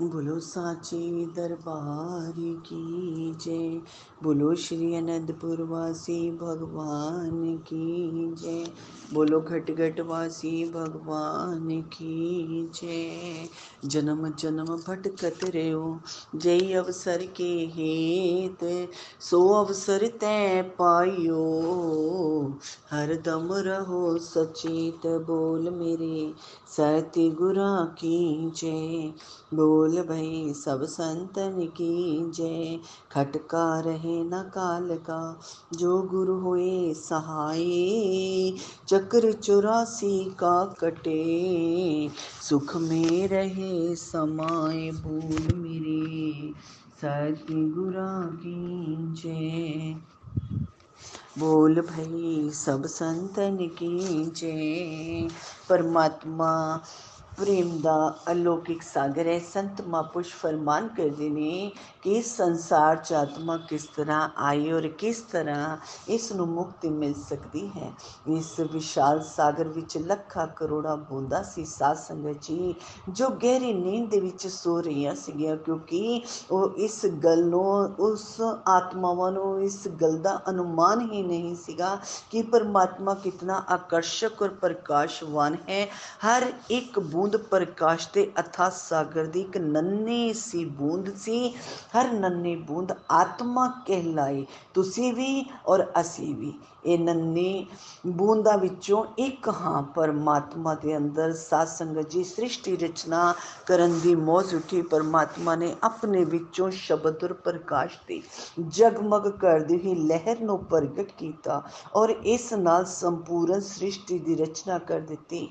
बोलो साचे दरबार की जय बोलो श्री अनंतपुर वासी भगवान की जय बोलो घट घट वासी भगवान की जय जन्म जन्म भटकत रहो जय अवसर के हेत, सो अवसर तय हर दम रहो सचेत, बोल मेरे सत्य गुरा की जय बोल भई, सब संतन की जय। खटका रहे न काल का, जो गुरु हुए सहाय। चक्र चौरासी का कटे, सुख में रहे समाय भूल मेरे। सत्य गुरा की जय। बोल भई, सब संतन की जय। परमात्मा ਪ੍ਰੇਮ ਦਾ ਅਲੌਕਿਕ ਸਾਗਰ ਹੈ ਸੰਤ ਮਹਾਂਪੁਰਸ਼ ਫਰਮਾਨ ਕਰਦੇ ਨੇ ਕਿ ਇਸ ਸੰਸਾਰ 'ਚ ਆਤਮਾ ਕਿਸ ਤਰ੍ਹਾਂ ਆਈ ਔਰ ਕਿਸ ਤਰ੍ਹਾਂ ਇਸ ਨੂੰ ਮੁਕਤੀ ਮਿਲ ਸਕਦੀ ਹੈ ਇਸ ਵਿਸ਼ਾਲ ਸਾਗਰ ਵਿੱਚ ਲੱਖਾਂ ਕਰੋੜਾਂ ਬੂੰਦਾਂ ਸੀ ਸਾਧ ਸੰਗਤ ਜੀ ਜੋ ਗਹਿਰੀ ਨੀਂਦ ਦੇ ਵਿੱਚ ਸੋ ਰਹੀਆਂ ਸੀਗੀਆਂ ਕਿਉਂਕਿ ਉਹ ਇਸ ਗੱਲ ਨੂੰ ਉਸ ਆਤਮਾਵਾਂ ਨੂੰ ਇਸ ਗੱਲ ਦਾ ਅਨੁਮਾਨ ਹੀ ਨਹੀਂ ਸੀਗਾ ਕਿ ਪਰਮਾਤਮਾ ਕਿਤਨਾ ਆਕਰਸ਼ਕ ਔਰ ਪ੍ਰਕਾਸ਼ਵਾਨ ਹੈ ਹਰ ਇੱਕ ਬੂੰਦ ਪ੍ਰਕਾਸ਼ ਤੇ ਅਥਾ ਸਾਗਰ ਦੀ ਇੱਕ ਨੰਨੀ ਸੀ ਬੂੰਦ ਸੀ ਹਰ ਨੰਨੀ ਬੂੰਦ ਆਤਮਾ ਕਹਿਲਾਈ ਤੁਸੀਂ ਵੀ ਔਰ ਅਸੀਂ ਵੀ ਇਹ ਨੰਨੀ ਬੂੰਦਾਂ ਵਿੱਚੋਂ ਇੱਕ ਹਾਂ ਪਰਮਾਤਮਾ ਦੇ ਅੰਦਰ ਸਾਧ ਸੰਗਤ ਜੀ ਸ੍ਰਿਸ਼ਟੀ ਰਚਨਾ ਕਰਨ ਦੀ ਮੌਜ ਉਠੀ ਪਰਮਾਤਮਾ ਨੇ ਆਪਣੇ ਵਿੱਚੋਂ ਸ਼ਬਦ ਔਰ ਪ੍ਰਕਾਸ਼ ਦੀ ਜਗਮਗ ਕਰਦੀ ਹੋਈ ਲਹਿਰ ਨੂੰ ਪ੍ਰਗਟ ਕੀਤਾ ਔਰ ਇਸ ਨਾਲ ਸੰਪੂਰਨ ਸ੍ਰਿਸ਼ਟੀ ਦੀ ਰਚਨਾ ਕਰ ਦਿੱਤੀ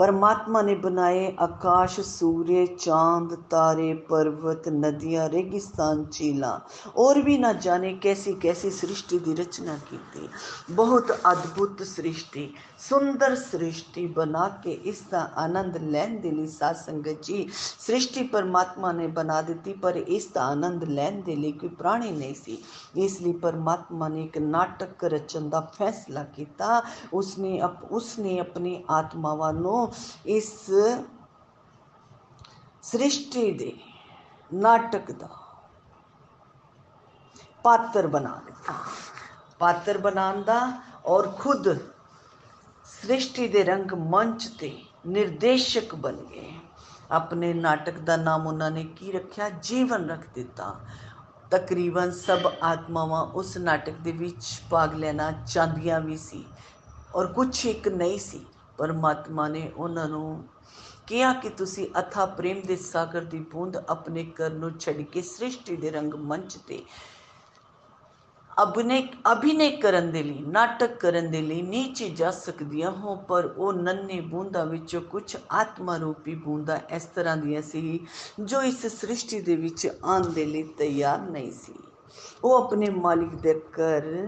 परमात्मा ने बनाए आकाश, सूर्य, चाँद, तारे, पर्वत, नदियाँ, रेगिस्तान, चीला। और भी ना जाने कैसी कैसी सृष्टि की रचना की थी। बहुत अद्भुत सृष्टि। सुंदर सृष्टि बना के इसका आनंद लैन देनी सात संगत जी। सृष्टि परमात्मा ने बना दी पर इसका आनंद लैन दे कोई प्राणी नहीं सी। इसलिए परमात्मा ने एक नाटक रचन का फैसला किया उसने अप, उसने अपनी आत्मावानों इस सृष्टि दे नाटक का पात्र बना दिता। पात्र बना और खुद ਸ੍ਰਿਸ਼ਟੀ ਦੇ ਰੰਗ ਮੰਚ ਤੇ ਨਿਰਦੇਸ਼ਕ ਬਣ ਗਏ। ਆਪਣੇ ਨਾਟਕ ਦਾ ਨਾਮ ਉਹਨਾਂ ਨੇ ਕੀ ਰੱਖਿਆ? ਜੀਵਨ ਰੱਖ ਦਿੱਤਾ। ਤਕਰੀਬਨ ਸਭ ਆਤਮਾਵਾਂ ਉਸ ਨਾਟਕ ਦੇ ਵਿੱਚ ਭਾਗ ਲੈਣਾ ਚਾਹੁੰਦੀਆਂ ਵੀ ਸੀ ਔਰ ਕੁਝ ਇੱਕ ਨਹੀਂ ਸੀ। ਪਰਮਾਤਮਾ ਨੇ ਉਹਨਾਂ ਨੂੰ ਕਿਹਾ ਕਿ ਤੁਸੀਂ ਅਥਾ ਪ੍ਰੇਮ ਦੇ ਸਾਗਰ ਦੀ ਬੂੰਦ ਆਪਣੇ ਕਰ ਨੂੰ ਛੱਡ ਕੇ ਸ੍ਰਿਸ਼ਟੀ ਦੇ ਰੰਗ ਮੰਚ ਤੇ ਅਭਿਨੇ ਅਭਿਨੇ ਕਰਨ ਦੇ ਲਈ ਨਾਟਕ ਕਰਨ ਦੇ ਲਈ ਨੀਚੇ ਜਾ ਸਕਦੀਆਂ ਹੋ ਪਰ ਉਹ ਨੰਨੇ ਬੂੰਦਾਂ ਵਿੱਚੋਂ ਕੁਝ ਆਤਮਾ ਰੂਪੀ ਬੂੰਦਾਂ ਇਸ ਤਰ੍ਹਾਂ ਦੀਆਂ ਸੀ ਜੋ ਇਸ ਸ੍ਰਿਸ਼ਟੀ ਦੇ ਵਿੱਚ ਆਉਣ ਦੇ ਲਈ ਤਿਆਰ ਨਹੀਂ ਸੀ ਉਹ ਆਪਣੇ ਮਾਲਿਕ ਦੇ ਕਰ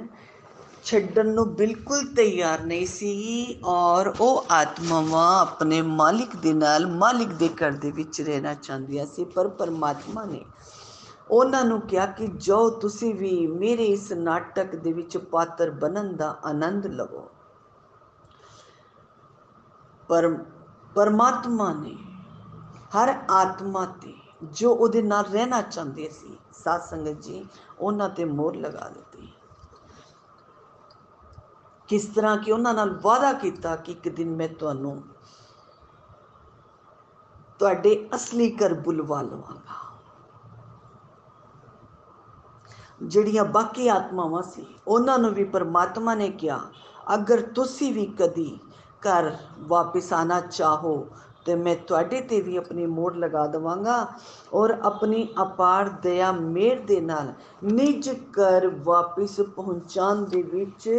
ਛੱਡਣ ਨੂੰ ਬਿਲਕੁਲ ਤਿਆਰ ਨਹੀਂ ਸੀ ਔਰ ਉਹ ਆਤਮਾਵਾਂ ਆਪਣੇ ਮਾਲਿਕ ਦੇ ਨਾਲ ਮਾਲਿਕ ਦੇ ਘਰ ਦੇ ਵਿੱਚ ਰਹਿਣਾ ਚਾਹੁੰਦੀਆਂ ਸੀ ਪਰ ਪਰਮਾਤਮਾ ਨੇ ਉਹਨਾਂ ਨੂੰ ਕਿਹਾ ਕਿ ਜੋ ਤੁਸੀਂ ਵੀ ਮੇਰੇ ਇਸ ਨਾਟਕ ਦੇ ਵਿੱਚ ਪਾਤਰ ਬਣਨ ਦਾ ਆਨੰਦ ਲਵੋ। ਪਰ ਪਰਮਾਤਮਾ ਨੇ ਹਰ ਆਤਮਾ ਤੇ ਜੋ ਉਹਦੇ ਨਾਲ ਰਹਿਣਾ ਚਾਹੁੰਦੇ ਸੀ, ਸਾਧ ਸੰਗਤ ਜੀ, ਉਹਨਾਂ ਤੇ ਮੋਹਰ ਲਗਾ ਦਿੱਤੀ। ਕਿਸ ਤਰ੍ਹਾਂ ਕਿ ਉਹਨਾਂ ਨਾਲ ਵਾਅਦਾ ਕੀਤਾ ਕਿ ਇੱਕ ਦਿਨ ਮੈਂ ਤੁਹਾਨੂੰ ਤੁਹਾਡੇ ਅਸਲੀ ਘਰ ਬੁਲਵਾ ਲਵਾਂਗਾ। ਜਿਹੜੀਆਂ ਬਾਕੀ ਆਤਮਾਵਾਂ ਸੀ ਉਹਨਾਂ ਨੂੰ ਵੀ ਪਰਮਾਤਮਾ ਨੇ ਕਿਹਾ ਅਗਰ ਤੁਸੀਂ ਵੀ ਕਦੀ ਘਰ ਵਾਪਸ ਆਣਾ ਚਾਹੋ ਤੇ ਮੈਂ ਤੁਹਾਡੇ ਤੇ ਵੀ ਆਪਣੀ ਮੋੜ ਲਗਾ ਦਵਾਂਗਾ ਔਰ ਆਪਣੀ ਅਪਾਰ ਦਇਆ ਮੇਰ ਦੇ ਨਾਲ ਨਿਜ ਘਰ ਵਾਪਸ ਪਹੁੰਚਾਉਣ ਦੇ ਵਿੱਚ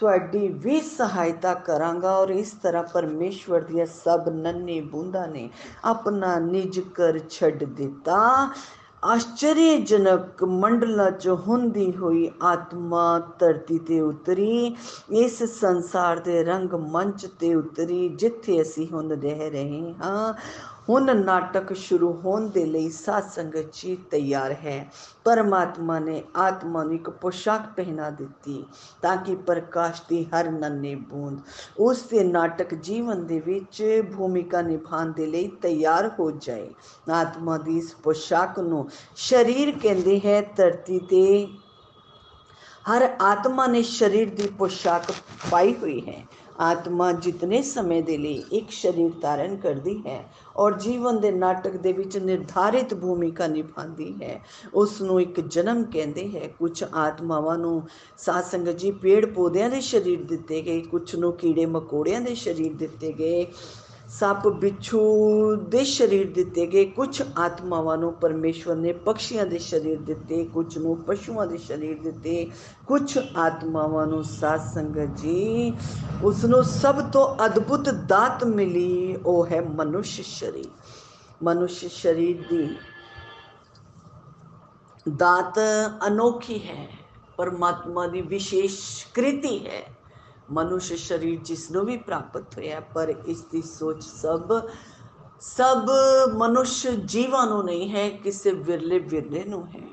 ਤੁਹਾਡੀ ਵੀ ਸਹਾਇਤਾ ਕਰਾਂਗਾ ਔਰ ਇਸ ਤਰ੍ਹਾਂ ਪਰਮੇਸ਼ਵਰ ਦੀਆਂ ਸਭ ਨੰਨੇ ਬੂੰਦਾਂ ਨੇ ਆਪਣਾ ਨਿਜ ਘਰ ਛੱਡ ਦਿੱਤਾ ਆਸ਼ਚਰਯਜਨਕ ਮੰਡਲਾਂ ਚ ਹੁੰਦੀ ਹੋਈ ਆਤਮਾ ਧਰਤੀ ਤੇ ਉਤਰੀ ਇਸ ਸੰਸਾਰ ਦੇ ਰੰਗ ਮੰਚ ਤੇ ਉਤਰੀ ਜਿੱਥੇ ਅਸੀਂ ਹੁਣ ਰਹਿ ਰਹੇ ਹਾਂ ਹੁਣ ਨਾਟਕ ਸ਼ੁਰੂ ਹੋਣ ਦੇ ਲਈ ਸਾਧ ਸੰਗਤ ਜੀ ਤਿਆਰ ਹੈ ਪਰਮਾਤਮਾ ਨੇ ਆਤਮਾ ਨੂੰ ਇੱਕ ਪੋਸ਼ਾਕ ਪਹਿਨਾ ਦਿੱਤੀ ਤਾਂ ਕਿ ਪ੍ਰਕਾਸ਼ ਦੀ ਹਰ ਨੰਨੇ ਬੂੰਦ ਉਸ ਦੇ ਨਾਟਕ ਜੀਵਨ ਦੇ ਵਿੱਚ ਭੂਮਿਕਾ ਨਿਭਾਉਣ ਦੇ ਲਈ ਤਿਆਰ ਹੋ ਜਾਏ ਆਤਮਾ ਦੀ ਇਸ ਪੋਸ਼ਾਕ ਨੂੰ ਸਰੀਰ ਕਹਿੰਦੇ ਹੈ ਧਰਤੀ ਤੇ ਹਰ ਆਤਮਾ ਨੇ ਸਰੀਰ ਦੀ ਪੋਸ਼ਾਕ ਪਾਈ ਹੋਈ ਹੈ ਆਤਮਾ ਜਿਤਨੇ ਸਮੇਂ ਦੇ ਲਈ ਇੱਕ ਸਰੀਰ ਧਾਰਨ ਕਰਦੀ ਹੈ ਔਰ ਜੀਵਨ ਦੇ ਨਾਟਕ ਦੇ ਵਿੱਚ ਨਿਰਧਾਰਿਤ ਭੂਮਿਕਾ ਨਿਭਾਉਂਦੀ ਹੈ ਉਸ ਨੂੰ ਇੱਕ ਜਨਮ ਕਹਿੰਦੇ ਹੈ ਕੁਝ ਆਤਮਾਵਾਂ ਨੂੰ ਸਾਧ ਸੰਗਤ ਜੀ ਪੇੜ ਪੌਦਿਆਂ ਦੇ ਸਰੀਰ ਦਿੱਤੇ ਗਏ ਕੁਝ ਨੂੰ ਕੀੜੇ ਮਕੌੜਿਆਂ ਦੇ ਸਰੀਰ ਦਿੱਤੇ ਗਏ ਸੱਪ ਬਿੱਛੂ ਦੇ ਸਰੀਰ ਦਿੱਤੇ ਗਏ ਕੁਝ ਆਤਮਾਵਾਂ ਨੂੰ ਪਰਮੇਸ਼ਵਰ ਨੇ ਪਕਸ਼ੀਆਂ ਦੇ ਸਰੀਰ ਦਿੱਤੇ ਕੁਝ ਨੂੰ ਪਸ਼ੂਆਂ ਦੇ ਸਰੀਰ ਦਿੱਤੇ ਕੁਝ ਆਤਮਾਵਾਂ ਨੂੰ ਸਾਧ ਸੰਗਤ ਜੀ ਉਸ ਨੂੰ ਸਭ ਤੋਂ ਅਦਭੁਤ ਦਾਤ ਮਿਲੀ ਉਹ ਹੈ ਮਨੁੱਖ ਸਰੀਰ ਮਨੁੱਖ ਸਰੀਰ ਦੀ ਦਾਤ ਅਨੋਖੀ ਹੈ ਪਰਮਾਤਮਾ ਦੀ ਵਿਸ਼ੇਸ਼ ਕ੍ਰਿਤੀ ਹੈ ਮਨੁੱਖ ਸਰੀਰ ਜਿਸ ਨੂੰ ਵੀ ਪ੍ਰਾਪਤ ਹੋਇਆ ਪਰ ਇਸ ਦੀ ਸੋਚ ਸਭ ਸਭ ਮਨੁੱਖ ਜੀਵਾਂ ਨੂੰ ਨਹੀਂ ਹੈ ਕਿਸੇ ਵਿਰਲੇ ਵਿਰਲੇ ਨੂੰ ਹੈ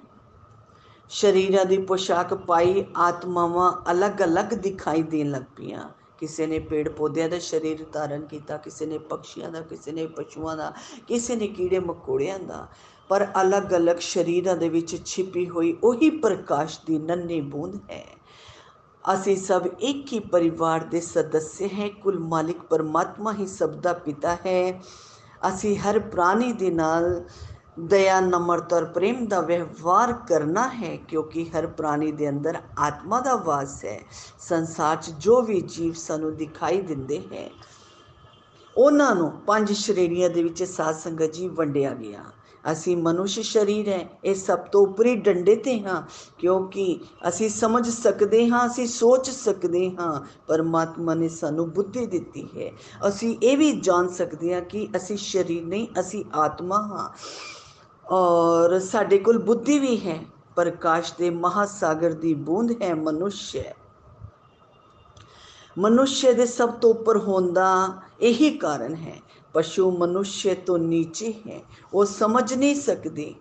ਸ਼ਰੀਰਾਂ ਦੀ ਪੋਸ਼ਾਕ ਪਾਈ ਆਤਮਾਵਾਂ ਅਲੱਗ-ਅਲੱਗ ਦਿਖਾਈ ਦੇਣ ਲੱਗ ਪਈਆਂ ਕਿਸੇ ਨੇ ਪੇੜ ਪੌਦਿਆਂ ਦਾ ਸਰੀਰ ਧਾਰਨ ਕੀਤਾ ਕਿਸੇ ਨੇ ਪੰਛੀਆਂ ਦਾ ਕਿਸੇ ਨੇ ਪਸ਼ੂਆਂ ਦਾ ਕਿਸੇ ਨੇ ਕੀੜੇ ਮਕੌੜਿਆਂ ਦਾ ਪਰ ਅਲੱਗ-ਅਲੱਗ ਸ਼ਰੀਰਾਂ ਦੇ ਵਿੱਚ ਛਿਪੀ ਹੋਈ ਉਹੀ ਪ੍ਰਕਾਸ਼ ਦੀ ਨੰਨੀ ਬੂੰਦ ਹੈ ਅਸੀਂ ਸਭ ਇੱਕ ਹੀ ਪਰਿਵਾਰ ਦੇ ਸਦੱਸਿਆ ਹੈ ਕੁਲ ਮਾਲਿਕ ਪਰਮਾਤਮਾ ਹੀ ਸਭ ਦਾ ਪਿਤਾ ਹੈ ਅਸੀਂ ਹਰ ਪ੍ਰਾਣੀ ਦੇ ਨਾਲ ਦਇਆ ਨਮਰਤਾ ਔਰ ਪ੍ਰੇਮ ਦਾ ਵਿਵਹਾਰ ਕਰਨਾ ਹੈ ਕਿਉਂਕਿ ਹਰ ਪ੍ਰਾਣੀ ਦੇ ਅੰਦਰ ਆਤਮਾ ਦਾ ਵਾਸ ਹੈ ਸੰਸਾਰ 'ਚ ਜੋ ਵੀ ਜੀਵ ਸਾਨੂੰ ਦਿਖਾਈ ਦਿੰਦੇ ਹੈ ਉਹਨਾਂ ਨੂੰ ਪੰਜ ਸ਼੍ਰੇਣੀਆਂ ਦੇ ਵਿੱਚ ਸਾਧ ਸੰਗਤ ਜੀ ਵੰਡਿਆ ਗਿਆ ਅਸੀਂ ਮਨੁੱਖ ਸਰੀਰ ਹੈ ਇਹ ਸਭ ਤੋਂ ਉੱਪਰੀ ਡੰਡੇ ਤੇ ਹਾਂ ਕਿਉਂਕਿ ਅਸੀਂ ਸਮਝ ਸਕਦੇ ਹਾਂ ਅਸੀਂ ਸੋਚ ਸਕਦੇ ਹਾਂ ਪਰਮਾਤਮਾ ਨੇ ਸਾਨੂੰ ਬੁੱਧੀ ਦਿੱਤੀ ਹੈ ਅਸੀਂ ਇਹ ਵੀ ਜਾਣ ਸਕਦੇ ਹਾਂ ਕਿ ਅਸੀਂ ਸਰੀਰ ਨਹੀਂ ਅਸੀਂ ਆਤਮਾ ਹਾਂ ਔਰ ਸਾਡੇ ਕੋਲ ਬੁੱਧੀ ਵੀ ਹੈ ਪ੍ਰਕਾਸ਼ ਦੇ ਮਹਾਸਾਗਰ ਦੀ ਬੂੰਦ ਹੈ ਮਨੁੱਖ ਮਨੁੱਖ ਦੇ ਸਭ ਤੋਂ ਉੱਪਰ ਹੋਣ ਦਾ ਇਹੀ ਕਾਰਨ ਹੈ पशु मनुष्य तो नीचे हैं वो समझ नहीं सकते।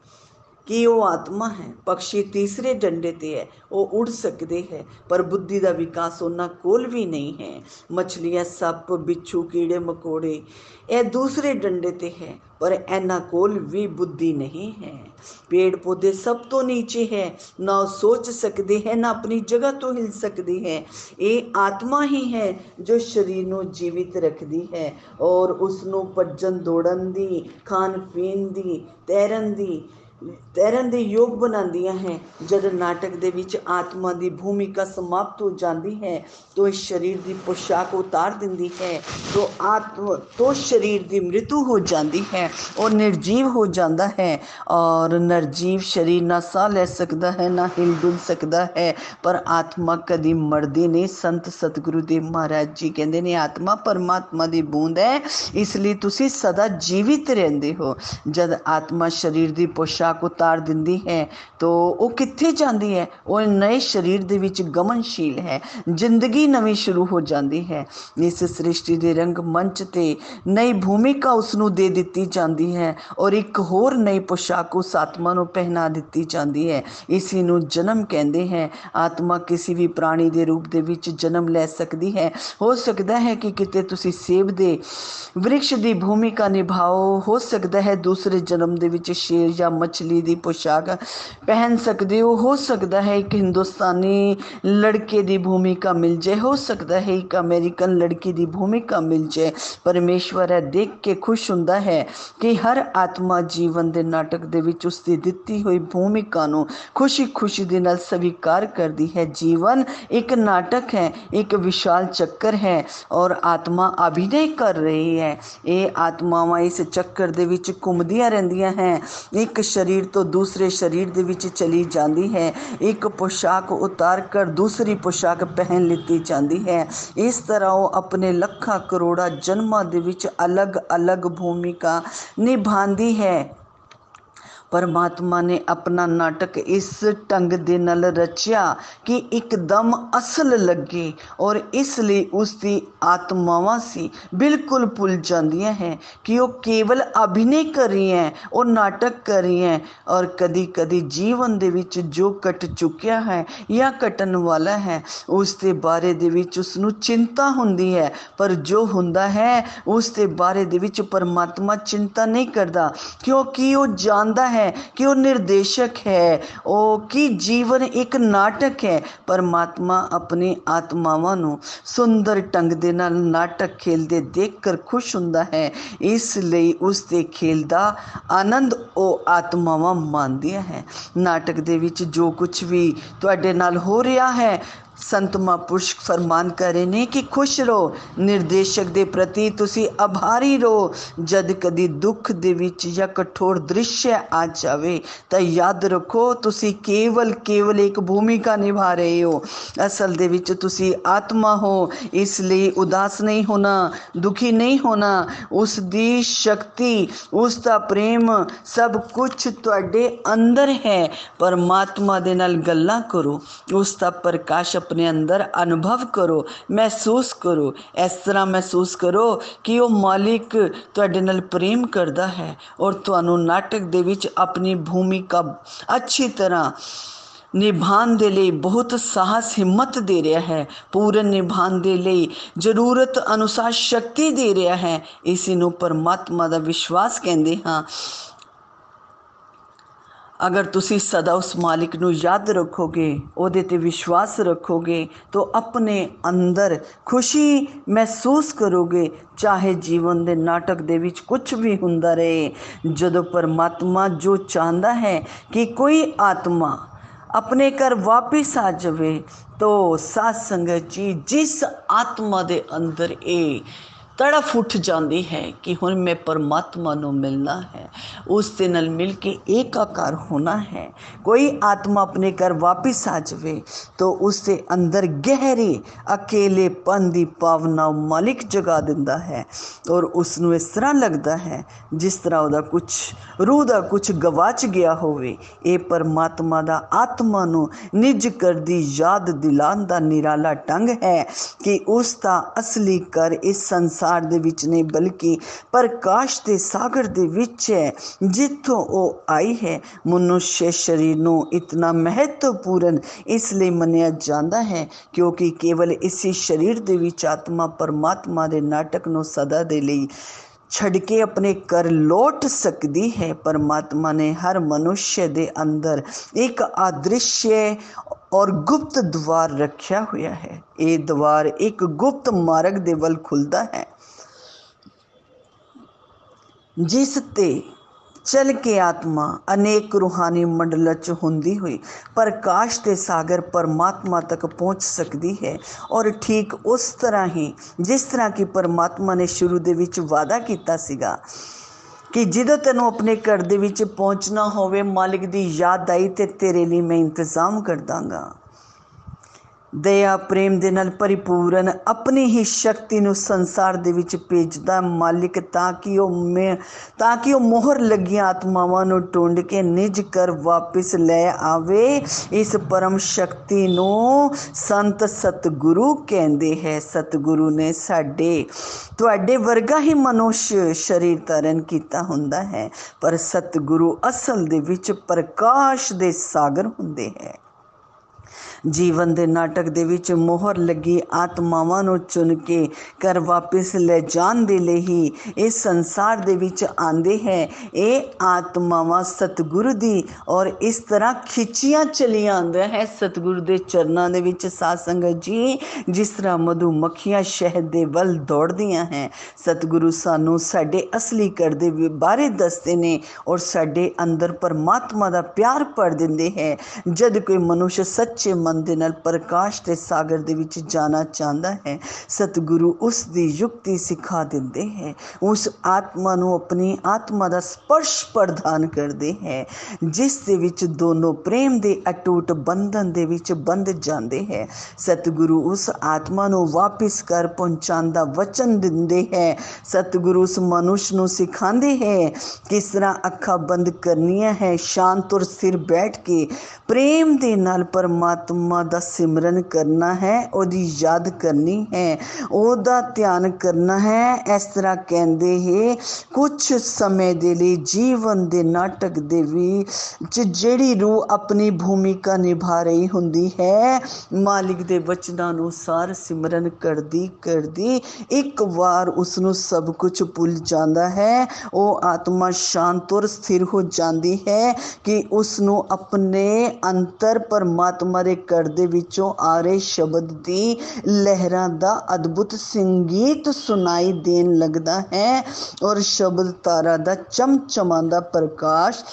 ਕਿ ਉਹ ਆਤਮਾ ਹੈ ਪਕਸ਼ੀ ਤੀਸਰੇ ਡੰਡੇ ਤੇ ਹੈ ਉਹ ਉੜ ਸਕਦੇ ਹੈ ਪਰ ਬੁੱਧੀ ਦਾ ਵਿਕਾਸ ਉਹਨਾਂ ਕੋਲ ਵੀ ਨਹੀਂ ਹੈ ਮਛਲੀਆਂ ਸੱਪ ਬਿੱਛੂ ਕੀੜੇ ਮਕੌੜੇ ਇਹ ਦੂਸਰੇ ਡੰਡੇ ਤੇ ਹੈ ਪਰ ਇਹਨਾਂ ਕੋਲ ਵੀ ਬੁੱਧੀ ਨਹੀਂ ਹੈ ਪੇੜ ਪੌਦੇ ਸਭ ਤੋਂ ਨੀਚੇ ਹੈ ਨਾ ਸੋਚ ਸਕਦੇ ਹੈ ਨਾ ਆਪਣੀ ਜਗ੍ਹਾ ਤੋਂ ਹਿਲ ਸਕਦੀ ਹੈ ਇਹ ਆਤਮਾ ਹੀ ਹੈ ਜੋ ਸਰੀਰ ਨੂੰ ਜੀਵਿਤ ਰੱਖਦੀ ਹੈ ਔਰ ਉਸ ਨੂੰ ਭੱਜਣ ਦੌੜਨ ਦੀ ਖਾਣ ਪੀਣ ਦੀ ਤੈਰਨ ਦੀ ਤੈਰਨ ਦੇ ਯੋਗ ਬਣਾਉਂਦੀਆਂ ਹੈ ਜਦ ਨਾਟਕ ਦੇ ਵਿੱਚ ਆਤਮਾ ਦੀ ਭੂਮਿਕਾ ਸਮਾਪਤ ਹੋ ਜਾਂਦੀ ਹੈ ਤੋ ਇਸ ਸਰੀਰ ਦੀ ਪੋਸ਼ਾਕ ਉਤਾਰ ਦਿੰਦੀ ਹੈ ਤੋ ਆਤਮ ਤੋ ਸਰੀਰ ਦੀ ਮ੍ਰਿਤੂ ਹੋ ਜਾਂਦੀ ਹੈ ਉਹ ਨਿਰਜੀਵ ਹੋ ਜਾਂਦਾ ਹੈ ਔਰ ਨਿਰਜੀਵ ਸਰੀਰ ਨਾ ਸਾਹ ਲੈ ਸਕਦਾ ਹੈ ਨਾ ਹਿਲ ਡੁਲ ਸਕਦਾ ਹੈ ਪਰ ਆਤਮਾ ਕਦੀ ਮਰਦੀ ਨਹੀਂ ਸੰਤ ਸਤਿਗੁਰੂ ਦੇ ਮਹਾਰਾਜ ਜੀ ਕਹਿੰਦੇ ਨੇ ਆਤਮਾ ਪਰਮਾਤਮਾ ਦੀ ਬੂੰਦ ਹੈ ਇਸ ਲਈ ਤੁਸੀਂ ਸਦਾ ਜੀਵਿਤ ਰਹਿੰਦੇ ਹੋ ਜਦ ਆਤਮਾ ਸਰੀਰ ਦੀ ਪੋਸ਼ਾਕ ਖੁਰਾਕ ਉਤਾਰ ਦਿੰਦੀ ਹੈ ਤੋ ਉਹ ਕਿੱਥੇ ਜਾਂਦੀ ਹੈ ਉਹ ਨਵੇਂ ਸਰੀਰ ਦੇ ਵਿੱਚ ਗਮਨਸ਼ੀਲ ਹੈ ਜ਼ਿੰਦਗੀ ਨਵੀਂ ਸ਼ੁਰੂ ਹੋ ਜਾਂਦੀ ਹੈ ਇਸ ਸ੍ਰਿਸ਼ਟੀ ਦੇ ਰੰਗ ਮੰਚ ਤੇ ਨਈ ਭੂਮਿਕਾ ਉਸ ਨੂੰ ਦੇ ਦਿੱਤੀ ਜਾਂਦੀ ਹੈ ਔਰ ਇੱਕ ਹੋਰ ਨਈ ਪੋਸ਼ਾਕ ਉਸ ਆਤਮਾ ਨੂੰ ਪਹਿਨਾ ਦਿੱਤੀ ਜਾਂਦੀ ਹੈ ਇਸੇ ਨੂੰ ਜਨਮ ਕਹਿੰਦੇ ਹੈ ਆਤਮਾ ਕਿਸੇ ਵੀ ਪ੍ਰਾਣੀ ਦੇ ਰੂਪ ਦੇ ਵਿੱਚ ਜਨਮ ਲੈ ਸਕਦੀ ਹੈ ਹੋ ਸਕਦਾ ਹੈ ਕਿ ਕਿਤੇ ਤੁਸੀਂ ਸੇਬ ਦੇ ਵ੍ਰਿਕਸ਼ ਦੀ ਭੂਮਿਕਾ ਨਿਭਾਓ ਹੋ ਸਕਦਾ ਹੈ ਦੂਸਰੇ ਜਨਮ ਦੇ ਵਿੱਚ ਸ਼ੇਰ ਜਾਂ ਮੱਛ ਮਛਲੀ ਦੀ ਪੋਸ਼ਾਕ ਪਹਿਨ ਸਕਦੇ ਹੋ ਹੋ ਸਕਦਾ ਹੈ ਇੱਕ ਹਿੰਦੁਸਤਾਨੀ ਲੜਕੇ ਦੀ ਭੂਮਿਕਾ ਮਿਲ ਜੇ ਹੋ ਸਕਦਾ ਹੈ ਇੱਕ ਅਮਰੀਕਨ ਲੜਕੀ ਦੀ ਭੂਮਿਕਾ ਮਿਲ ਜੇ ਪਰਮੇਸ਼ਵਰ ਹੈ ਦੇਖ ਕੇ ਖੁਸ਼ ਹੁੰਦਾ ਹੈ ਕਿ ਹਰ ਆਤਮਾ ਜੀਵਨ ਦੇ ਨਾਟਕ ਦੇ ਵਿੱਚ ਉਸ ਦੀ ਦਿੱਤੀ ਹੋਈ ਭੂਮਿਕਾ ਨੂੰ ਖੁਸ਼ੀ-ਖੁਸ਼ੀ ਦੇ ਨਾਲ ਸਵੀਕਾਰ ਕਰਦੀ ਹੈ ਜੀਵਨ ਇੱਕ ਨਾਟਕ ਹੈ ਇੱਕ ਵਿਸ਼ਾਲ ਚੱਕਰ ਹੈ ਔਰ ਆਤਮਾ ਅਭਿਨੈ ਕਰ ਰਹੀ ਹੈ ਇਹ ਆਤਮਾਵਾਂ ਇਸ ਚੱਕਰ ਦੇ ਵਿੱਚ ਘੁੰਮਦੀਆਂ ਰਹਿੰਦੀਆਂ ਹੈ ਇੱਕ ਸ਼ਰੀਰ ਸਰੀਰ ਤੋਂ ਦੂਸਰੇ ਸਰੀਰ ਦੇ ਵਿੱਚ ਚਲੀ ਜਾਂਦੀ ਹੈ ਇੱਕ ਪੋਸ਼ਾਕ ਉਤਾਰ ਕਰ ਦੂਸਰੀ ਪੋਸ਼ਾਕ ਪਹਿਨ ਲਿੱਤੀ ਜਾਂਦੀ ਹੈ ਇਸ ਤਰ੍ਹਾਂ ਉਹ ਆਪਣੇ ਲੱਖਾਂ ਕਰੋੜਾਂ ਜਨਮਾਂ ਦੇ ਵਿੱਚ ਅਲੱਗ-ਅਲੱਗ ਭੂਮਿਕਾ ਨਿਭਾਉਂਦੀ ਹੈ ਪਰਮਾਤਮਾ ਨੇ ਆਪਣਾ ਨਾਟਕ ਇਸ ਢੰਗ ਦੇ ਨਾਲ ਰਚਿਆ ਕਿ ਇੱਕਦਮ ਅਸਲ ਲੱਗੇ ਔਰ ਇਸ ਲਈ ਉਸ ਦੀ ਆਤਮਾਵਾਂ ਸੀ ਬਿਲਕੁਲ ਭੁੱਲ ਜਾਂਦੀਆਂ ਹੈ ਕਿ ਉਹ ਕੇਵਲ ਅਭਿਨੇ ਕਰ ਰਹੀ ਹੈ ਉਹ ਨਾਟਕ ਕਰ ਰਹੀ ਹੈ ਔਰ ਕਦੀ ਕਦੀ ਜੀਵਨ ਦੇ ਵਿੱਚ ਜੋ ਘਟ ਚੁੱਕਿਆ ਹੈ ਜਾਂ ਘਟਣ ਵਾਲਾ ਹੈ ਉਸ ਦੇ ਬਾਰੇ ਦੇ ਵਿੱਚ ਉਸ ਨੂੰ ਚਿੰਤਾ ਹੁੰਦੀ ਹੈ ਪਰ ਜੋ ਹੁੰਦਾ ਹੈ ਉਸ ਦੇ ਬਾਰੇ ਦੇ ਵਿੱਚ ਪਰਮਾਤਮਾ ਚਿੰਤਾ ਨਹੀਂ ਕਰਦਾ ਕਿਉਂਕਿ ਉਹ ਜਾਣਦਾ ਹੈ ਕਿ ਉਹ ਨਿਰਦੇਸ਼ਕ ਹੈ ਉਹ ਕਿ ਜੀਵਨ ਇੱਕ ਨਾਟਕ ਹੈ ਪਰਮਾਤਮਾ ਆਪਣੀ ਆਤਮਾਵਾਂ ਨੂੰ ਸੁੰਦਰ ਢੰਗ ਦੇ ਨਾਲ ਨਾਟਕ ਖੇਲਦੇ ਦੇਖ ਕਰ ਖੁਸ਼ ਹੁੰਦਾ ਹੈ ਇਸ ਲਈ ਉਸ ਦੇ ਖੇਲ ਦਾ ਆਨੰਦ ਉਹ ਆਤਮਾਵਾਂ ਮਾਣਦੀਆਂ ਹੈ ਨਾਟਕ ਦੇ ਵਿੱਚ ਜੋ ਕੁਝ ਵੀ ਤੁਹਾਡੇ ਨਾਲ ਹੋ ਰਿਹਾ ਹੈ ਸੰਤ ਮਹਾਂਪੁਰਸ਼ ਫਰਮਾਨ ਕਰ ਰਹੇ ਨੇ ਕਿ ਖੁਸ਼ ਰਹੋ ਨਿਰਦੇਸ਼ਕ ਦੇ ਪ੍ਰਤੀ ਤੁਸੀਂ ਆਭਾਰੀ ਰਹੋ ਜਦ ਕਦੀ ਦੁੱਖ ਦੇ ਵਿੱਚ ਜਾਂ ਕਠੋਰ ਦ੍ਰਿਸ਼ ਆ ਜਾਵੇ ਤਾਂ ਯਾਦ ਰੱਖੋ ਤੁਸੀਂ ਕੇਵਲ ਕੇਵਲ ਇੱਕ ਭੂਮਿਕਾ ਨਿਭਾ ਰਹੇ ਹੋ ਅਸਲ ਦੇ ਵਿੱਚ ਤੁਸੀਂ ਆਤਮਾ ਹੋ ਇਸ ਲਈ ਉਦਾਸ ਨਹੀਂ ਹੋਣਾ ਦੁਖੀ ਨਹੀਂ ਹੋਣਾ ਉਸ ਦੀ ਸ਼ਕਤੀ ਉਸ ਦਾ ਪ੍ਰੇਮ ਸਭ ਕੁਝ ਤੁਹਾਡੇ ਅੰਦਰ ਹੈ ਪਰਮਾਤਮਾ ਦੇ ਨਾਲ ਗੱਲਾਂ ਕਰੋ ਉਸ ਦਾ ਪ੍ਰਕਾਸ਼ ਆਪਣੇ ਅੰਦਰ ਅਨੁਭਵ ਕਰੋ ਮਹਿਸੂਸ ਕਰੋ ਇਸ ਤਰ੍ਹਾਂ ਮਹਿਸੂਸ ਕਰੋ ਕਿ ਉਹ ਮਾਲਿਕ ਤੁਹਾਡੇ ਨਾਲ ਪ੍ਰੇਮ ਕਰਦਾ ਹੈ ਔਰ ਤੁਹਾਨੂੰ ਨਾਟਕ ਦੇ ਵਿੱਚ ਆਪਣੀ ਭੂਮਿਕਾ ਅੱਛੀ ਤਰ੍ਹਾਂ ਨਿਭਾਉਣ ਦੇ ਲਈ ਬਹੁਤ ਸਾਹਸ ਹਿੰਮਤ ਦੇ ਰਿਹਾ ਹੈ ਪੂਰਨ ਨਿਭਾਉਣ ਦੇ ਲਈ ਜ਼ਰੂਰਤ ਅਨੁਸਾਰ ਸ਼ਕਤੀ ਦੇ ਰਿਹਾ ਹੈ ਇਸੇ ਨੂੰ ਪਰਮਾਤਮਾ ਦਾ ਵਿਸ਼ਵਾਸ ਕਹਿੰਦੇ ਹਾਂ ਅਗਰ ਤੁਸੀਂ ਸਦਾ ਉਸ ਮਾਲਿਕ ਨੂੰ ਯਾਦ ਰੱਖੋਗੇ ਉਹਦੇ ਤੇ ਵਿਸ਼ਵਾਸ ਰੱਖੋਗੇ ਤਾਂ ਆਪਣੇ ਅੰਦਰ ਖੁਸ਼ੀ ਮਹਿਸੂਸ ਕਰੋਗੇ ਚਾਹੇ ਜੀਵਨ ਦੇ ਨਾਟਕ ਦੇ ਵਿੱਚ ਕੁਝ ਵੀ ਹੁੰਦਾ ਰਹੇ ਜਦੋਂ ਪਰਮਾਤਮਾ ਜੋ ਚਾਹੁੰਦਾ ਹੈ ਕਿ ਕੋਈ ਆਤਮਾ ਆਪਣੇ ਘਰ ਵਾਪਿਸ ਆ ਜਾਵੇ ਤੋ ਸਾਧ ਸੰਗਤ ਜੀ ਜਿਸ ਆਤਮਾ ਦੇ ਅੰਦਰ ਇਹ ਤੜਫ ਉੱਠ ਜਾਂਦੀ ਹੈ ਕਿ ਹੁਣ ਮੈਂ ਪਰਮਾਤਮਾ ਨੂੰ ਮਿਲਣਾ ਹੈ ਉਸ ਦੇ ਨਾਲ ਮਿਲ ਕੇ ਏਕਾਕਾਰ ਹੋਣਾ ਹੈ ਕੋਈ ਆਤਮਾ ਆਪਣੇ ਘਰ ਵਾਪਿਸ ਆ ਜਾਵੇ ਤਾਂ ਉਸ ਦੇ ਅੰਦਰ ਗਹਿਰੇ ਅਕੇਲੇਪਨ ਦੀ ਭਾਵਨਾ ਮਾਲਿਕ ਜਗਾ ਦਿੰਦਾ ਹੈ ਔਰ ਉਸ ਨੂੰ ਇਸ ਤਰ੍ਹਾਂ ਲੱਗਦਾ ਹੈ ਜਿਸ ਤਰ੍ਹਾਂ ਉਹਦਾ ਕੁਝ ਰੂਹ ਦਾ ਕੁਝ ਗਵਾਚ ਗਿਆ ਹੋਵੇ ਇਹ ਪਰਮਾਤਮਾ ਦਾ ਆਤਮਾ ਨੂੰ ਨਿਜ ਕਰਦੀ ਯਾਦ ਦਿਲਾਨ ਦਾ ਨਿਰਾਲਾ ਢੰਗ ਹੈ ਕਿ ਉਸ ਦਾ ਅਸਲੀ ਕਰ ਇਸ ਸੰਸਾਰ ਸੰਸਾਰ ਦੇ ਵਿੱਚ ਨਹੀਂ ਬਲਕਿ ਪ੍ਰਕਾਸ਼ ਦੇ ਸਾਗਰ ਦੇ ਵਿੱਚ ਹੈ ਜਿੱਥੋਂ ਉਹ ਆਈ ਹੈ ਮਨੁੱਖ ਸਰੀਰ ਨੂੰ ਇਤਨਾ ਮਹੱਤਵਪੂਰਨ ਇਸ ਲਈ ਮੰਨਿਆ ਜਾਂਦਾ ਹੈ ਕਿਉਂਕਿ ਕੇਵਲ ਇਸੇ ਸਰੀਰ ਦੇ ਵਿੱਚ ਆਤਮਾ ਪਰਮਾਤਮਾ ਦੇ ਨਾਟਕ ਨੂੰ ਸਦਾ ਦੇ ਲਈ ਛੱਡ ਕੇ ਆਪਣੇ ਕਰ ਲੋਟ ਸਕਦੀ ਹੈ ਪਰਮਾਤਮਾ ਨੇ ਹਰ ਮਨੁੱਖ ਦੇ ਅੰਦਰ ਇੱਕ ਆਦ੍ਰਿਸ਼ਯ ਔਰ ਗੁਪਤ ਦਵਾਰ ਰੱਖਿਆ ਹੋਇਆ ਹੈ ਇਹ ਦਵਾਰ ਇੱਕ ਗੁਪਤ ਮਾਰਗ ਦੇ ਵੱਲ ਖੁੱਲਦਾ ਹੈ ਜਿਸ ਤੇ ਚਲ ਕੇ ਆਤਮਾ ਅਨੇਕ ਰੂਹਾਨੀ ਮੰਡਲਾਂ ਚ ਹੁੰਦੀ ਹੋਈ ਪ੍ਰਕਾਸ਼ ਦੇ ਸਾਗਰ ਪਰਮਾਤਮਾ ਤੱਕ ਪਹੁੰਚ ਸਕਦੀ ਹੈ ਔਰ ਠੀਕ ਉਸ ਤਰ੍ਹਾਂ ਹੀ ਜਿਸ ਤਰ੍ਹਾਂ ਕਿ ਪਰਮਾਤਮਾ ਨੇ ਸ਼ੁਰੂ ਦੇ ਵਿੱਚ ਵਾਅਦਾ ਕੀਤਾ ਸੀਗਾ ਕਿ ਜਦੋਂ ਤੈਨੂੰ ਆਪਣੇ ਘਰ ਦੇ ਵਿੱਚ ਪਹੁੰਚਣਾ ਹੋਵੇ, ਮਾਲਿਕ ਦੀ ਯਾਦ ਆਈ ਤੇ ਤੇਰੇ ਲਈ ਮੈਂ ਇੰਤਜ਼ਾਮ ਕਰ ਦਾਂਗਾ। ਦਇਆ ਪ੍ਰੇਮ ਦੇ ਨਾਲ ਪਰਿਪੂਰਨ ਆਪਣੀ ਹੀ ਸ਼ਕਤੀ ਨੂੰ ਸੰਸਾਰ ਦੇ ਵਿੱਚ ਭੇਜਦਾ ਮਾਲਿਕ ਤਾਂ ਕਿ ਉਹ ਮੈਂ ਤਾਂ ਕਿ ਉਹ ਮੋਹਰ ਲੱਗੀਆਂ ਆਤਮਾਵਾਂ ਨੂੰ ਟੁੰਡ ਕੇ ਨਿਜ ਕਰ ਵਾਪਿਸ ਲੈ ਆਵੇ ਇਸ ਪਰਮ ਸ਼ਕਤੀ ਨੂੰ ਸੰਤ ਸਤਗੁਰੂ ਕਹਿੰਦੇ ਹੈ ਸਤਗੁਰੂ ਨੇ ਸਾਡੇ ਤੁਹਾਡੇ ਵਰਗਾ ਹੀ ਮਨੁੱਖ ਸ਼ਰੀਰ ਧਾਰਨ ਕੀਤਾ ਹੁੰਦਾ ਹੈ ਪਰ ਸਤਗੁਰੂ ਅਸਲ ਦੇ ਵਿੱਚ ਪ੍ਰਕਾਸ਼ ਦੇ ਸਾਗਰ ਹੁੰਦੇ ਹੈ ਜੀਵਨ ਦੇ ਨਾਟਕ ਦੇ ਵਿੱਚ ਮੋਹਰ ਲੱਗੀ ਆਤਮਾਵਾਂ ਨੂੰ ਚੁਣ ਕੇ ਕਰ ਵਾਪਸ ਲੈ ਜਾਣ ਦੇ ਲਈ ਹੀ ਇਸ ਸੰਸਾਰ ਦੇ ਵਿੱਚ ਆਂਦੇ ਹੈ ਇਹ ਆਤਮਾਵਾਂ ਸਤਿਗੁਰੂ ਦੀ ਔਰ ਇਸ ਤਰ੍ਹਾਂ ਖਿੱਚੀਆਂ ਚਲੀਆਂ ਆਂਦਾ ਹੈ ਸਤਿਗੁਰੂ ਦੇ ਚਰਨਾਂ ਦੇ ਵਿੱਚ ਸਾਧ ਸੰਗਤ ਜੀ ਜਿਸ ਤਰ੍ਹਾਂ ਮਧੂ ਮੱਖੀਆਂ ਸ਼ਹਿਦ ਦੇ ਵੱਲ ਦੌੜਦੀਆਂ ਹੈ ਸਤਿਗੁਰੂ ਸਾਨੂੰ ਸਾਡੇ ਅਸਲੀ ਕਰਦੇ ਬਾਰੇ ਦੱਸਦੇ ਨੇ ਔਰ ਸਾਡੇ ਅੰਦਰ ਪਰਮਾਤਮਾ ਦਾ ਪਿਆਰ ਭਰ ਦਿੰਦੇ ਹੈ ਜਦ ਕੋਈ ਮਨੁੱਖ ਸੱਚ ਸੱਚੇ ਮਨ ਦੇ ਨਾਲ ਪ੍ਰਕਾਸ਼ ਦੇ ਸਾਗਰ ਦੇ ਵਿੱਚ ਜਾਣਾ ਚਾਹੁੰਦਾ ਹੈ ਸਤਿਗੁਰੂ ਉਸ ਦੀ ਯੁਕਤੀ ਸਿਖਾ ਦਿੰਦੇ ਹੈ ਉਸ ਆਤਮਾ ਨੂੰ ਆਪਣੀ ਆਤਮਾ ਦਾ ਸਪਰਸ਼ ਪ੍ਰਦਾਨ ਕਰਦੇ ਹੈ ਜਿਸ ਦੇ ਵਿੱਚ ਦੋਨੋਂ ਪ੍ਰੇਮ ਦੇ ਅਟੂਟ ਬੰਧਨ ਦੇ ਵਿੱਚ ਬੰਧ ਜਾਂਦੇ ਹੈ ਸਤਿਗੁਰੂ ਉਸ ਆਤਮਾ ਨੂੰ ਵਾਪਿਸ ਕਰ ਪਹੁੰਚਾਉਣ ਦਾ ਵਚਨ ਦਿੰਦੇ ਹੈ ਸਤਿਗੁਰੂ ਉਸ ਮਨੁੱਖ ਨੂੰ ਸਿਖਾਉਂਦੇ ਹੈ ਕਿਸ ਤਰ੍ਹਾਂ ਅੱਖਾਂ ਬੰਦ ਕਰਨੀਆਂ ਹੈ ਸ਼ਾਂਤ ਔਰ ਸਿਰ ਬੈਠ ਕੇ ਪ੍ਰੇਮ ਦੇ ਨਾਲ ਪਰਮਾਤਮਾ ਦਾ ਸਿਮਰਨ ਕਰਨਾ ਹੈ, ਉਹਦੀ ਯਾਦ ਕਰਨੀ ਹੈ, ਉਹਦਾ ਧਿਆਨ ਕਰਨਾ ਹੈ। ਇਸ ਤਰ੍ਹਾਂ ਕਹਿੰਦੇ ਹੈ ਕੁਝ ਸਮੇਂ ਦੇ ਲਈ ਜੀਵਨ ਦੇ ਨਾਟਕ ਦੇ ਵੀ ਜਿਹੜੀ ਰੂਹ ਆਪਣੀ ਭੂਮਿਕਾ ਨਿਭਾ ਰਹੀ ਹੁੰਦੀ ਹੈ, ਮਾਲਿਕ ਦੇ ਵਚਨਾਂ ਅਨੁਸਾਰ ਸਿਮਰਨ ਕਰਦੀ ਕਰਦੀ ਇੱਕ ਵਾਰ ਉਸ ਨੂੰ ਸਭ ਕੁਝ ਭੁੱਲ ਜਾਂਦਾ ਹੈ। ਉਹ ਆਤਮਾ ਸ਼ਾਂਤ ਔਰ ਸਥਿਰ ਹੋ ਜਾਂਦੀ ਹੈ ਕਿ ਉਸ ਨੂੰ ਆਪਣੇ ਅੰਤਰ ਪਰਮਾਤਮਾ ਦੇ ਕਰ ਦੇ ਵਿੱਚੋਂ ਆ ਰਹੇ ਸ਼ਬਦ ਦੀ ਲਹਿਰਾਂ ਦਾ ਅਦਭੁਤ ਸੰਗੀਤ ਸੁਣਾਈ ਦੇਣ ਲੱਗਦਾ ਹੈ ਔਰ ਸ਼ਬਦ ਤਾਰਾ ਦਾ ਚਮਚਮਾਂਦਾ ਪ੍ਰਕਾਸ਼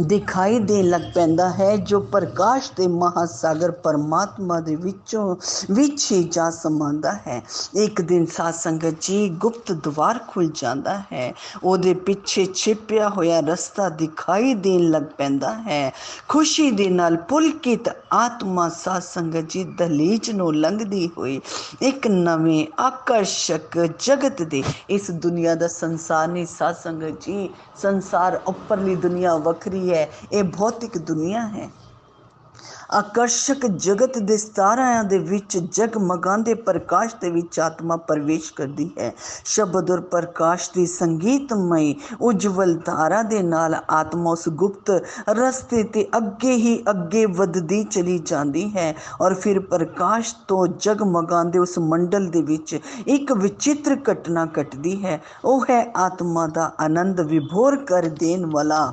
ਦਿਖਾਈ ਦੇਣ ਲੱਗ ਪੈਂਦਾ ਹੈ ਜੋ ਪ੍ਰਕਾਸ਼ ਦੇ ਮਹਾਸਾਗਰ ਪਰਮਾਤਮਾ ਦੇ ਵਿੱਚੋਂ ਵਿੱਚ ਹੀ ਜਾ ਸਮਾਂਦਾ ਹੈ ਇੱਕ ਦਿਨ ਸਾਧ ਸੰਗਤ ਜੀ ਗੁਪਤ ਦਵਾਰ ਖੁੱਲ ਜਾਂਦਾ ਹੈ ਉਹਦੇ ਪਿੱਛੇ ਛਿਪਿਆ ਹੋਇਆ ਰਸਤਾ ਦਿਖਾਈ ਦੇਣ ਲੱਗ ਪੈਂਦਾ ਹੈ ਖੁਸ਼ੀ ਦੇ ਨਾਲ ਪੁਲਕਿਤ ਆਤਮਾ ਸਾਧ ਸੰਗਤ ਜੀ ਦਲੀਜ ਨੂੰ ਲੰਘਦੀ ਹੋਈ ਇੱਕ ਨਵੇਂ ਆਕਰਸ਼ਕ ਜਗਤ ਦੇ ਇਸ ਦੁਨੀਆ ਦਾ ਸੰਸਾਰ ਨਹੀਂ ਸਾਧ ਸੰਗਤ ਜੀ ਸੰਸਾਰ ਉੱਪਰਲੀ ਦੁਨੀਆ ਵੱਖਰੀ ਹੈ ਇਹ ਭੌਤਿਕ ਦੁਨੀਆ ਹੈ ਆਕਰਸ਼ਕ ਜਗਤ ਦੇ ਸਤਾਰਿਆਂ ਦੇ ਵਿੱਚ ਜਗਮਗਾਉਂਦੇ ਪ੍ਰਕਾਸ਼ ਦੇ ਵਿੱਚ ਆਤਮਾ ਪ੍ਰਵੇਸ਼ ਕਰਦੀ ਹੈ ਸ਼ਬਦ ਔਰ ਪ੍ਰਕਾਸ਼ ਦੀ ਸੰਗੀਤਮਈ ਉਜਵਲ ਧਾਰਾ ਦੇ ਨਾਲ ਆਤਮਾ ਉਸ ਗੁਪਤ ਰਸਤੇ ਤੇ ਅੱਗੇ ਹੀ ਅੱਗੇ ਵੱਧਦੀ ਚਲੀ ਜਾਂਦੀ ਹੈ ਔਰ ਫਿਰ ਪ੍ਰਕਾਸ਼ ਤੋਂ ਜਗਮਗਾਉਂਦੇ ਉਸ ਮੰਡਲ ਦੇ ਵਿੱਚ ਇੱਕ ਵਿਚਿੱਤਰ ਘਟਨਾ ਘਟਦੀ ਹੈ ਉਹ ਹੈ ਆਤਮਾ ਦਾ ਆਨੰਦ ਵਿਭੋਰ ਕਰ ਦੇਣ ਵਾਲਾ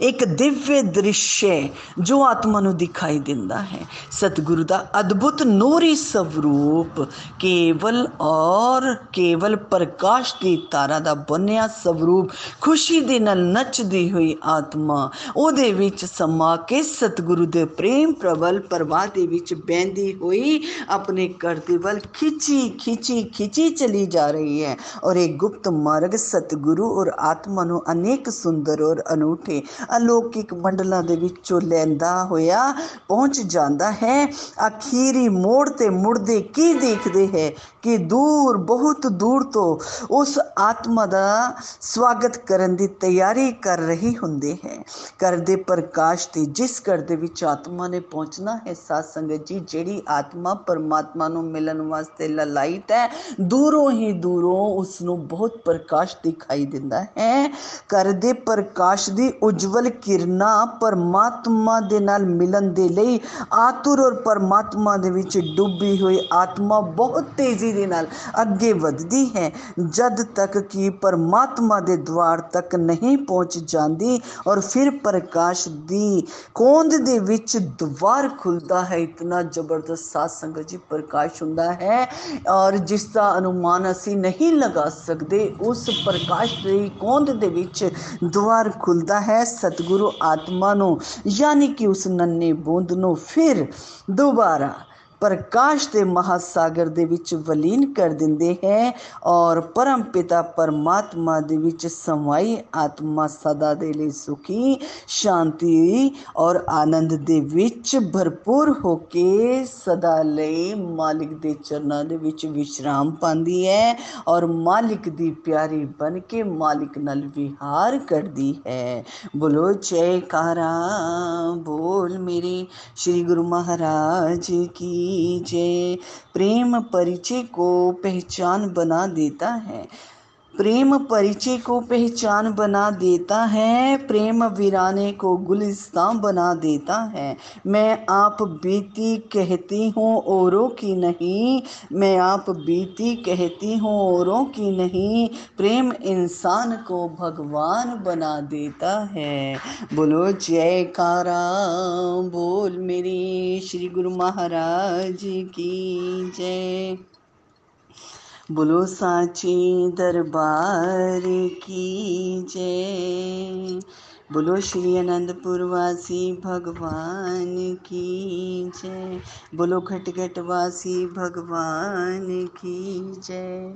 ਇੱਕ ਦਿਵਯ ਦ੍ਰਿਸ਼ ਜੋ ਆਤਮਾ ਨੂੰ ਦਿਖਾਈ ਦਿੰਦਾ ਹੈ ਸਤਿਗੁਰੂ ਦਾ ਅਦਭੁਤ ਨੂਰੀ ਸਵਰੂਪ ਕੇਵਲ ਔਰ ਕੇਵਲ ਪ੍ਰਕਾਸ਼ ਦੀ ਤਾਰਾ ਦਾ ਬਣਿਆ ਸਵਰੂਪ ਖੁਸ਼ੀ ਦੇ ਨਾਲ ਨੱਚਦੀ ਹੋਈ ਆਤਮਾ ਉਹਦੇ ਵਿੱਚ ਸਮਾ ਕੇ ਸਤਿਗੁਰੂ ਦੇ ਪ੍ਰੇਮ ਪ੍ਰਬਲ ਪ੍ਰਵਾਹ ਦੇ ਵਿੱਚ ਬਹਿੰਦੀ ਹੋਈ ਆਪਣੇ ਘਰ ਦੇ ਵੱਲ ਖਿੱਚੀ ਖਿੱਚੀ ਖਿੱਚੀ ਚਲੀ ਜਾ ਰਹੀ ਹੈ ਔਰ ਇਹ ਗੁਪਤ ਮਾਰਗ ਸਤਿਗੁਰੂ ਔਰ ਆਤਮਾ ਨੂੰ ਅਨੇਕ ਸੁੰਦਰ ਔਰ ਅਨੂਠੇ ਅਲੌਕਿਕ ਮੰਡਲਾਂ ਦੇ ਵਿੱਚੋਂ ਲੈਂਦਾ ਹੋਇਆ ਪਹੁੰਚ ਜਾਂਦਾ ਹੈ। ਅਖੀਰੀ ਮੋੜ ਤੇ ਮੁੜਦੇ ਕੀ ਦੇਖਦੇ ਹੈ ਕਿ ਦੂਰ, ਬਹੁਤ ਦੂਰ ਤੋਂ ਉਸ ਆਤਮਾ ਦਾ ਸਵਾਗਤ ਕਰਨ ਦੀ ਤਿਆਰੀ ਕਰ ਰਹੀ ਹੁੰਦੇ ਹੈ। ਘਰ ਦੇ ਪ੍ਰਕਾਸ਼ ਤੇ ਜਿਸ ਘਰ ਦੇ ਵਿੱਚ ਆਤਮਾ ਨੇ ਪਹੁੰਚਣਾ ਹੈ, ਸਾਧ ਸੰਗਤ ਜੀ, ਜਿਹੜੀ ਆਤਮਾ ਪਰਮਾਤਮਾ ਨੂੰ ਮਿਲਣ ਵਾਸਤੇ ਲਲਾਇਤ ਹੈ, ਦੂਰੋਂ ਹੀ ਦੂਰੋਂ ਉਸ ਨੂੰ ਬਹੁਤ ਪ੍ਰਕਾਸ਼ ਦਿਖਾਈ ਦਿੰਦਾ ਹੈ। ਘਰ ਦੇ ਪ੍ਰਕਾਸ਼ ਦੀ ਉਜਵਲ ਕਿਰਨਾਂ ਪਰਮਾਤਮਾ ਦੇ ਨਾਲ ਮਿਲਣ ਦੇ ਲਈ ਆਤੁਰ ਔਰ ਪਰਮਾਤਮਾ ਦੇ ਵਿੱਚ ਡੁੱਬੀ ਹੋਈ ਆਤਮਾ ਬਹੁਤ ਤੇਜ਼ੀ ਦੇ ਨਾਲ ਅੱਗੇ ਵਧਦੀ ਹੈ। ਜਦ ਤੱਕ ਕਿ ਪਰਮਾਤਮਾ ਦੇ ਦਵਾਰ ਤੱਕ ਨਹੀਂ ਪਹੁੰਚ ਜਾਂਦੀ ਔਰ ਫਿਰ ਪ੍ਰਕਾਸ਼ ਦੀ ਕੋਂਦ ਦੇ ਵਿੱਚ ਦਵਾਰ ਖੁੱਲਦਾ ਹੈ, ਇਤਨਾ ਜ਼ਬਰਦਸਤ ਸਾਧ ਸੰਗਤ ਜੀ ਪ੍ਰਕਾਸ਼ ਹੁੰਦਾ ਹੈ ਔਰ ਜਿਸ ਦਾ ਅਨੁਮਾਨ ਅਸੀਂ ਨਹੀਂ ਲਗਾ ਸਕਦੇ, ਉਸ ਪ੍ਰਕਾਸ਼ ਦੀ ਕੋਂਦ ਦੇ ਵਿੱਚ ਦਵਾਰ ਖੁੱਲਦਾ ਹੈ। ਸਤਿਗੁਰੂ ਆਤਮਾ ਨੂੰ ਯਾਨੀ ਕਿ ਉਸ ਨੰਨੇ ਬੂੰਦ ਨੂੰ ਫਿਰ ਦੁਬਾਰਾ ਪ੍ਰਕਾਸ਼ ਦੇ ਮਹਾਸਾਗਰ ਦੇ ਵਿੱਚ ਵਲੀਨ ਕਰ ਦਿੰਦੇ ਹੈ ਔਰ ਪਰਮ ਪਿਤਾ ਪਰਮਾਤਮਾ ਦੇ ਵਿੱਚ ਸਮਾਈ ਆਤਮਾ ਸਦਾ ਦੇ ਲਈ ਸੁਖੀ ਸ਼ਾਂਤੀ ਔਰ ਆਨੰਦ ਦੇ ਵਿੱਚ ਭਰਪੂਰ ਹੋ ਕੇ ਸਦਾ ਲਈ ਮਾਲਿਕ ਦੇ ਚਰਨਾਂ ਦੇ ਵਿੱਚ ਵਿਸ਼ਰਾਮ ਪਾਉਂਦੀ ਹੈ ਔਰ ਮਾਲਿਕ ਦੀ ਪਿਆਰੀ ਬਣ ਕੇ ਮਾਲਿਕ ਨਾਲ ਵਿਹਾਰ ਕਰਦੀ ਹੈ ਬੋਲੋ ਜੈਕਾਰਾ ਬੋਲ ਮੇਰੇ श्री गुरु महाराज की जय प्रेम परिचय को पहचान बना देता है। प्रेम परिचय को पहचान बना देता है, प्रेम वीराने को गुलिस्तान बना देता है। मैं आप बीती कहती हूँ औरों की नहीं, मैं आप बीती कहती हूँ औरों की नहीं, प्रेम इंसान को भगवान बना देता है। बोलो, जयकारा, बोल मेरी श्री गुरु महाराज की जय। बोलो, साची दरबार की जय बोलो, श्री अनंतपुर वासी भगवान की जय बोलो, खटखट वासी भगवान की जय